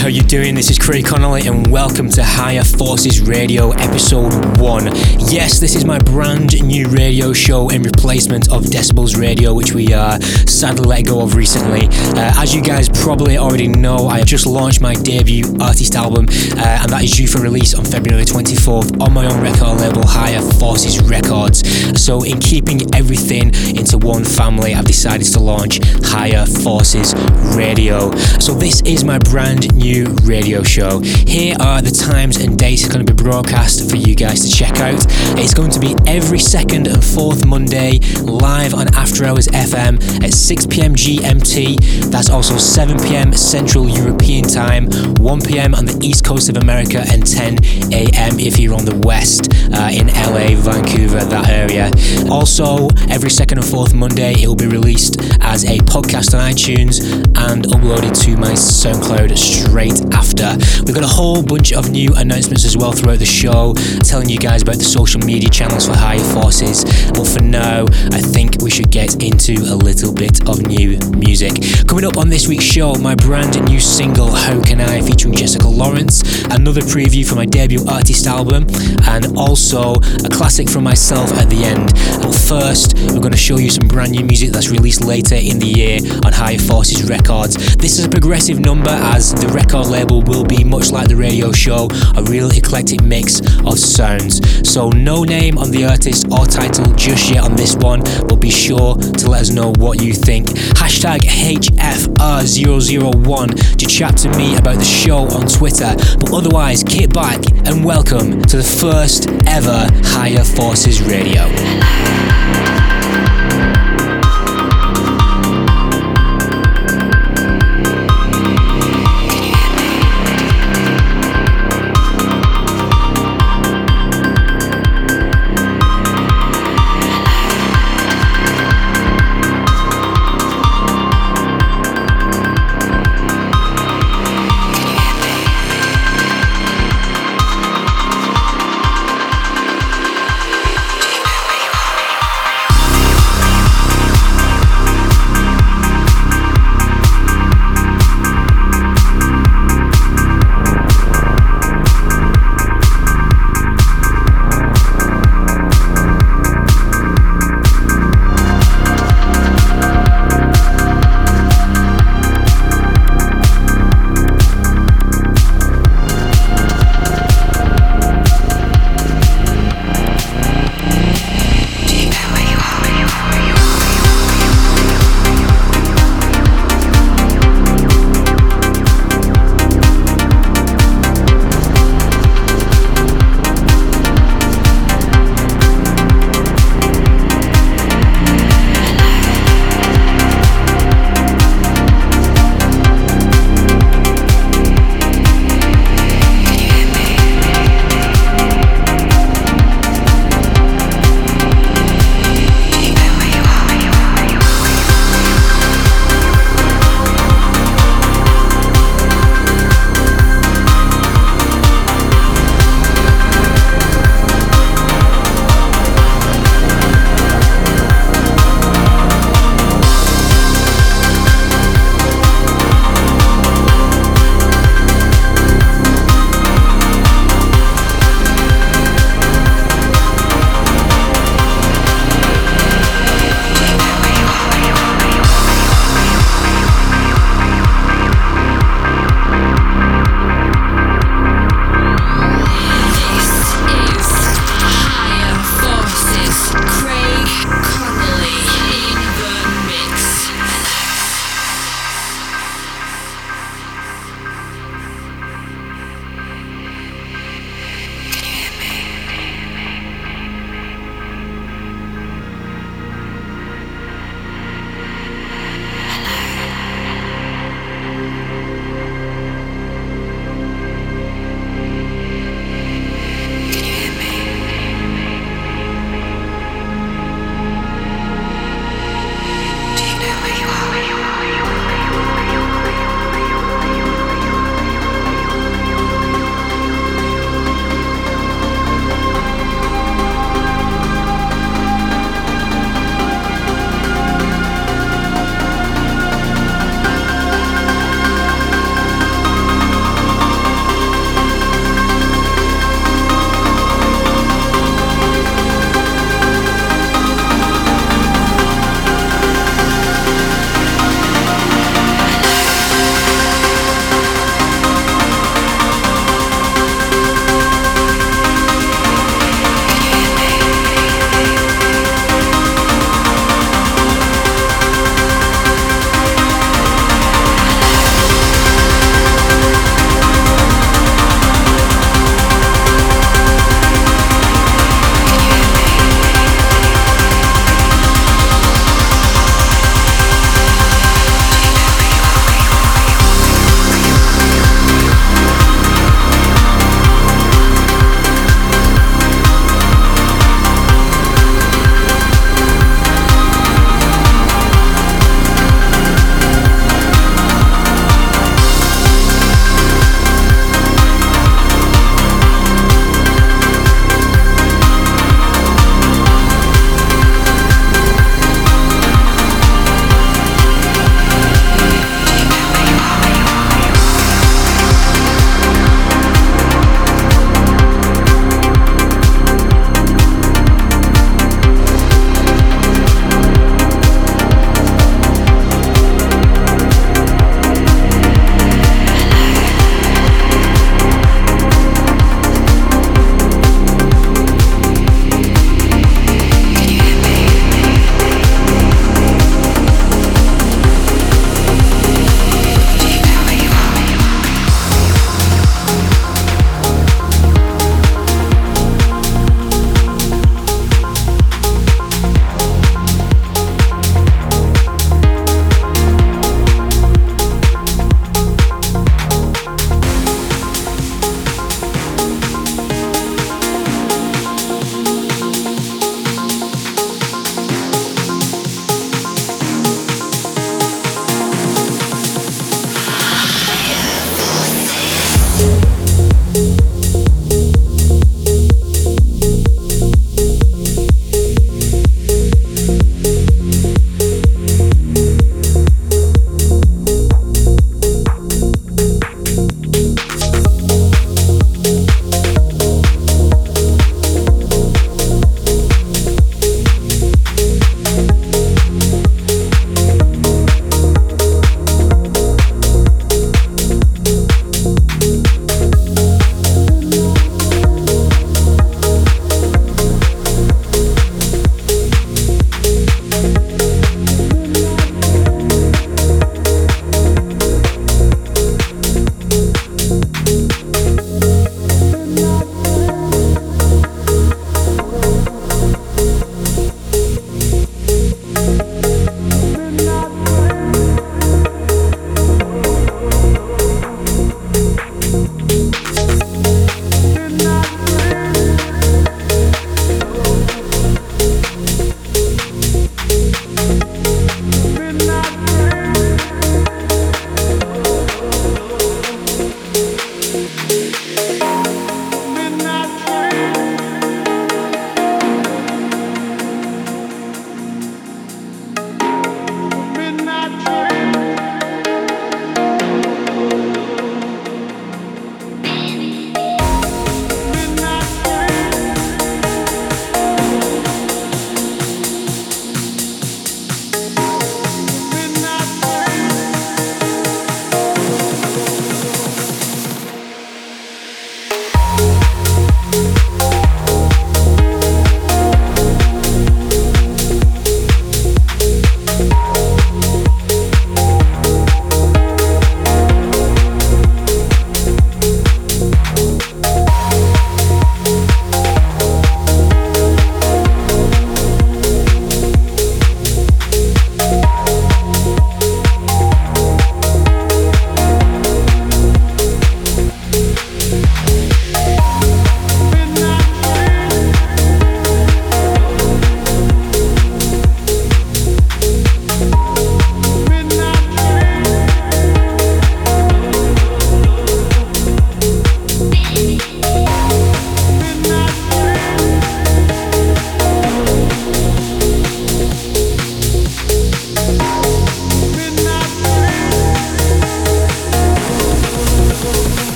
how you doing? This is Craig Connolly and welcome to Higher Forces Radio episode 1. Yes, this is my brand new radio show in replacement of Decibels Radio which we uh, sadly let go of recently. Uh, as you guys probably already know, I have just launched my debut artist album uh, and that is due for release on February 24th on my own record label Higher Forces Records. So in keeping everything into one family, I've decided to launch Higher Forces Radio. So this is my brand new radio show. Here are the times and dates it's going to be broadcast for you guys to check out. It's going to be every second and fourth Monday live on After Hours FM at 6 pm GMT. That's also 7 pm Central European Time, 1 pm on the East Coast of America, and 10 am if you're on the West uh, in LA, Vancouver, that area. Also, every second and fourth Monday, it will be released as a podcast on iTunes and uploaded to my SoundCloud straight after. We've got a whole bunch of new announcements as well throughout the show, telling you guys about the social media channels for Higher Forces. But for now, I think we should get into a little bit of new music. Coming up on this week's show, my brand new single, How Can I, featuring Jessica Lawrence, another preview for my debut artist album, and also a classic from myself at the end. But first, we're going to show you some brand new music that's released later in the year on Higher Forces Records. This is a progressive number as the record label will be much like the radio show, a real eclectic mix of sounds. So no name on the artist or title just yet on this one, but be sure to let us know what you think. Hashtag HFR001 to chat to me about the show on Twitter. But otherwise, kick back and welcome to the first ever Higher Forces Radio.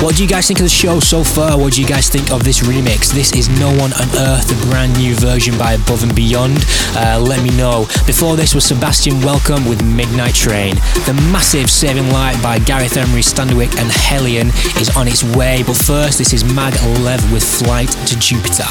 What do you guys think of the show so far? What do you guys think of this remix? This is No One on Earth, the brand new version by Above and Beyond. Uh, let me know. Before this was Sebastian Welcome with Midnight Train. The massive Saving Light by Gareth Emery, Standerwick and HALIENE is on its way, but first this is Mag Lev with Flight to Jupiter.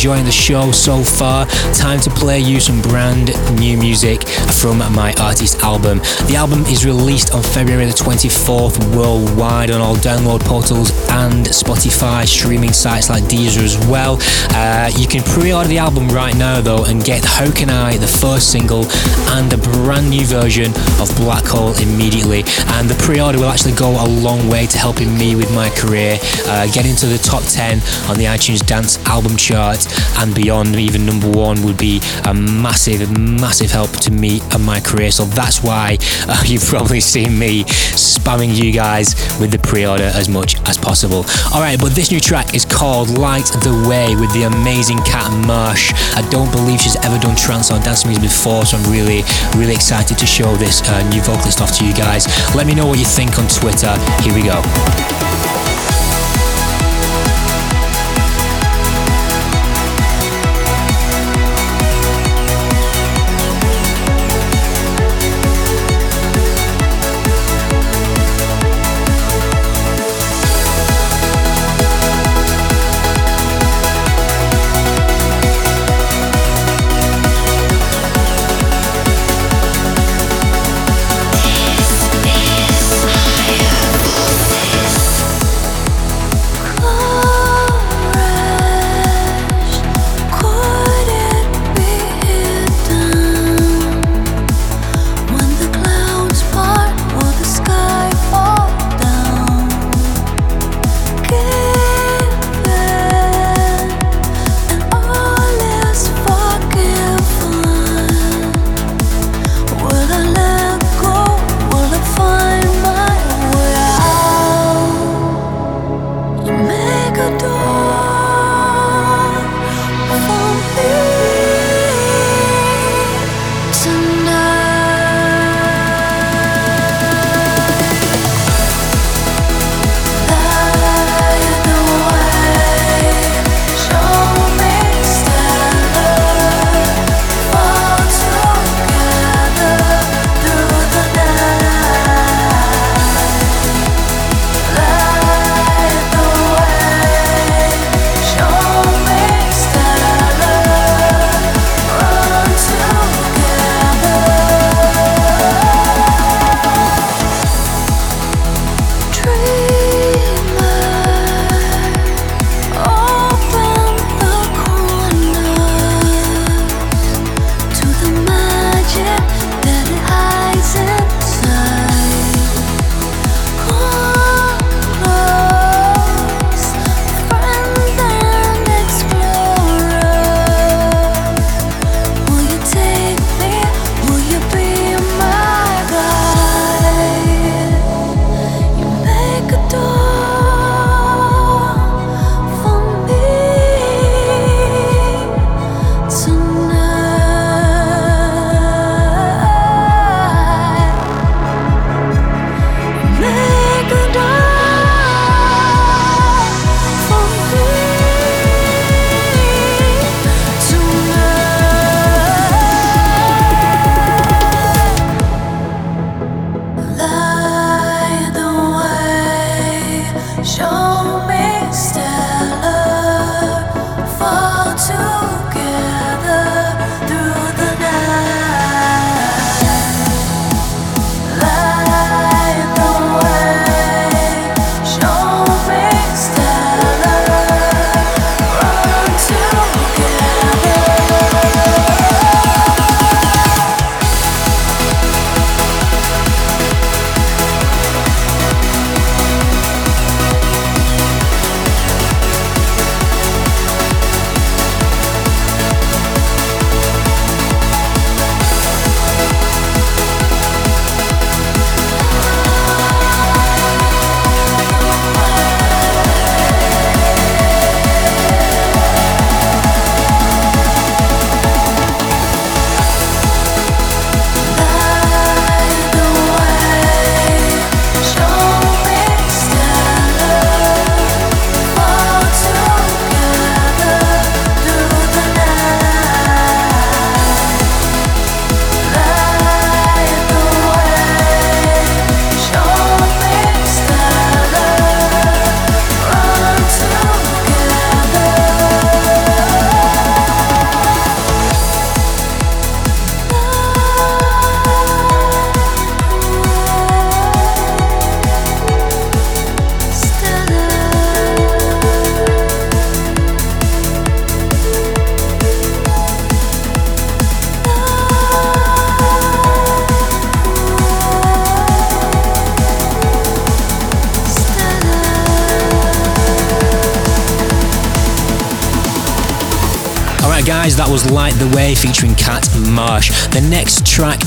Enjoying the show so far, time to play you some brand new music from my artist album. The album is released on February the 24th worldwide on all download portals and Spotify streaming sites like Deezer as well. Uh, you can pre order the album right now though and get How Can I, the first single, and a brand new version of Black Hole immediately. And the pre order will actually go a long way to helping me with my career, uh, get into the top 10 on the iTunes Dance dance album chart and beyond. Even number one would be a massive, massive help to me and my career. So that's why uh, you've probably seen me spamming you guys with the pre-order as much as possible. All right, but this new track is called Light the Way with the amazing Kat Marsh. I don't believe she's ever done trance or dance music before, so I'm really, really excited to show this uh, new vocalist off to you guys. Let me know what you think on Twitter. Here we go.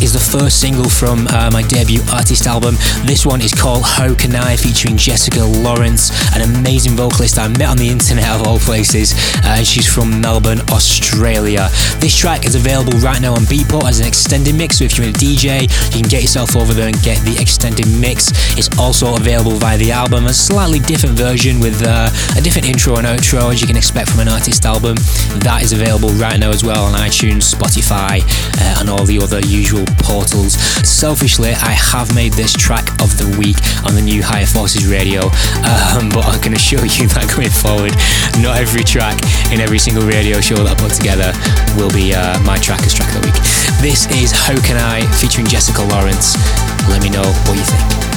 Is the first single from uh, my debut artist album. This one is called How Can I featuring Jessica Lawrence, an amazing vocalist I met on the internet of all places, uh, and she's from Melbourne, Australia. This track is available right now on Beatport as an extended mix, so if you're a DJ, you can get yourself over there and get the extended mix. It's also available via the album, a slightly different version with uh, a different intro and outro as you can expect from an artist album. That is available right now as well on iTunes, Spotify, uh, and all the other usual portals. Selfishly, I have made this track of the week on the new Higher Forces radio, um, but I can assure you that going forward, not every track in every single radio show that I put together will be uh, my track as track of the week. This is How Can I featuring Jessica Lawrence. Let me know what you think.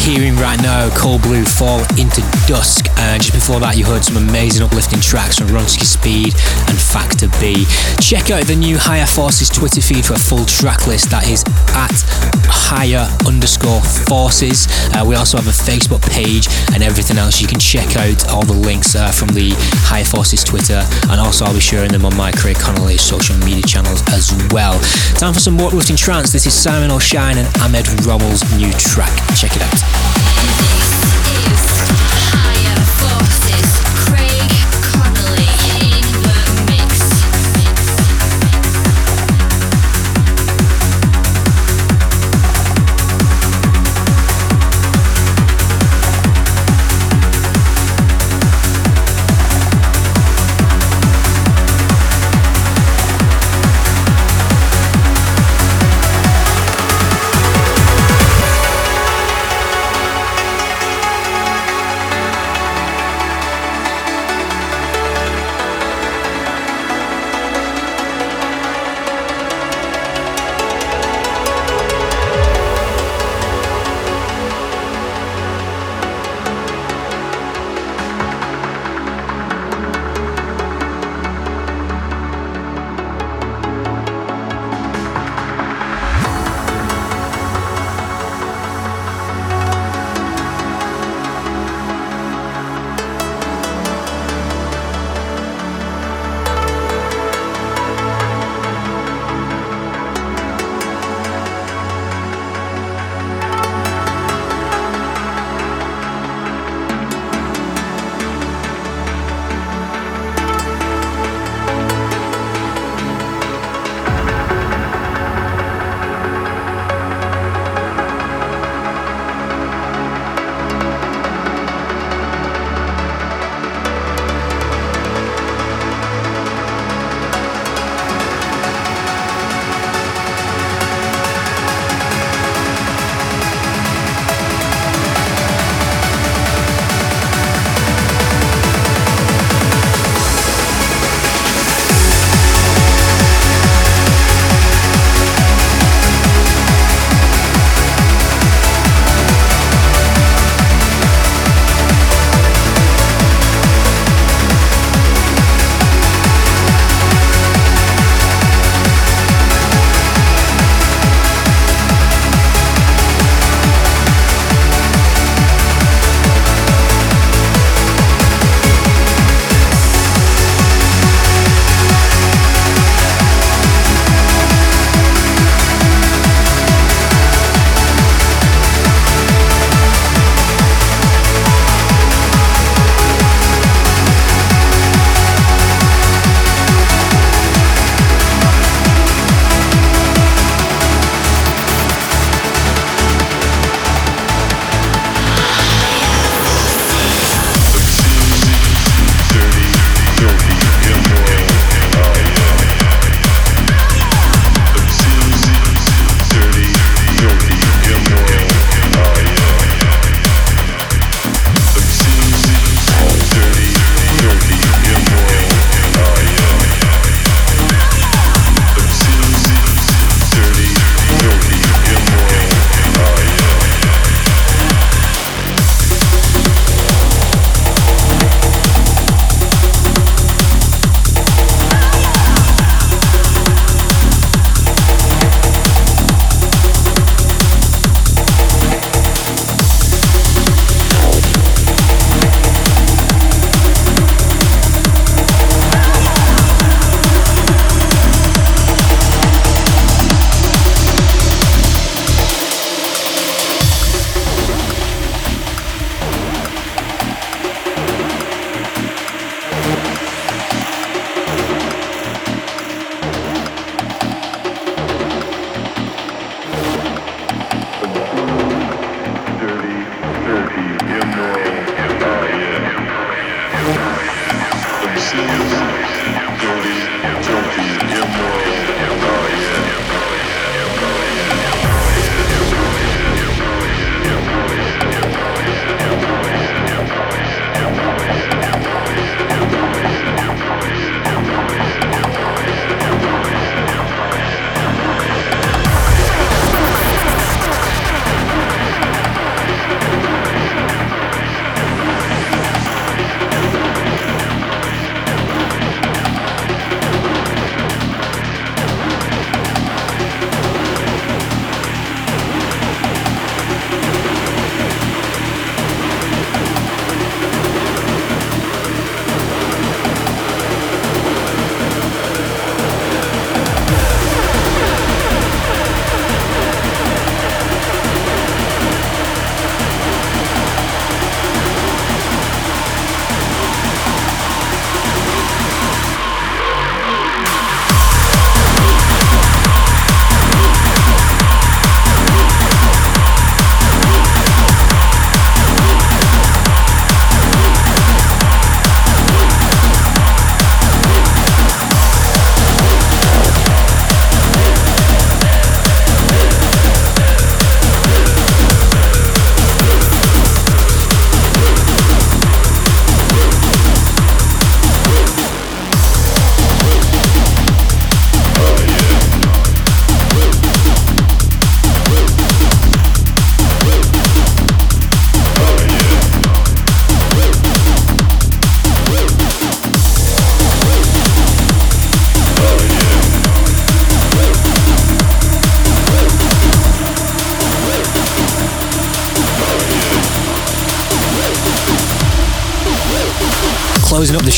Hearing right now Cold Blue Fall into Dusk. Uh, just before that, you heard some amazing uplifting tracks from Ronski Speed and Factor B. Check out the new Higher Forces Twitter feed for a full track list that is at higher underscore forces. Uh, we also have a Facebook page and everything else. You can check out all the links uh, from the Higher Forces Twitter, and also I'll be sharing them on my Craig social media channels as well. Time for some more uplifting trance. This is Simon O'Shine and Ahmed Romel's new track. Check it out. Closing up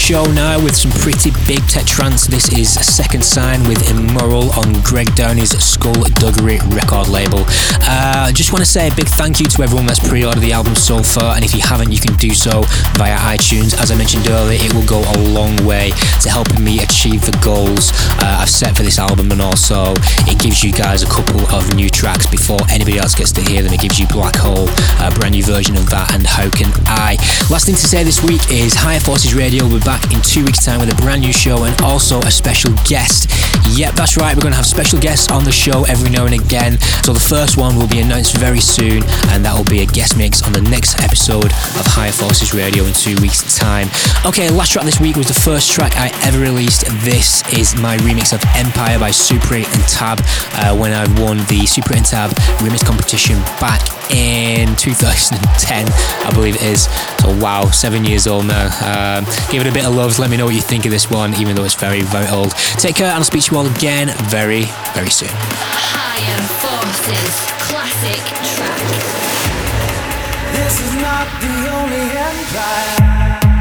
show now with some pretty big tech trance. This is a second sign with Immoral on Greg Downey's Skullduggery record label. I uh, just want to say a big thank you to everyone that's pre ordered the album so far, and if you haven't, you can do so via iTunes. As I mentioned earlier, it will go a long way to helping me achieve the goals uh, I've set for this album, and also it gives you guys a couple of new tracks before anybody else gets to hear them. It gives you Black Hole, a brand new version of that, and How Can I. Last thing to say this week is Higher Forces Radio will be back in two weeks' time with a brand new show and also a special guest. Yep, that's right, we're going to have special guests on the show every now and again. So the first one will be announced very soon, and that will be a guest mix on the next episode of Higher Forces Radio in two weeks' time. Okay, last track this week was the first track I ever released. This is my remix of Empire by Super 8 and Tab uh, when I won the Super 8 and Tab remix competition back in 2010, I believe it is. So wow, seven years old now. Um, give it a bit of love. Let me know what you think of this one, even though it's very, very old. Take care, and I'll speak to you all again very, very soon. Higher Forces classic track. This is not the only empire.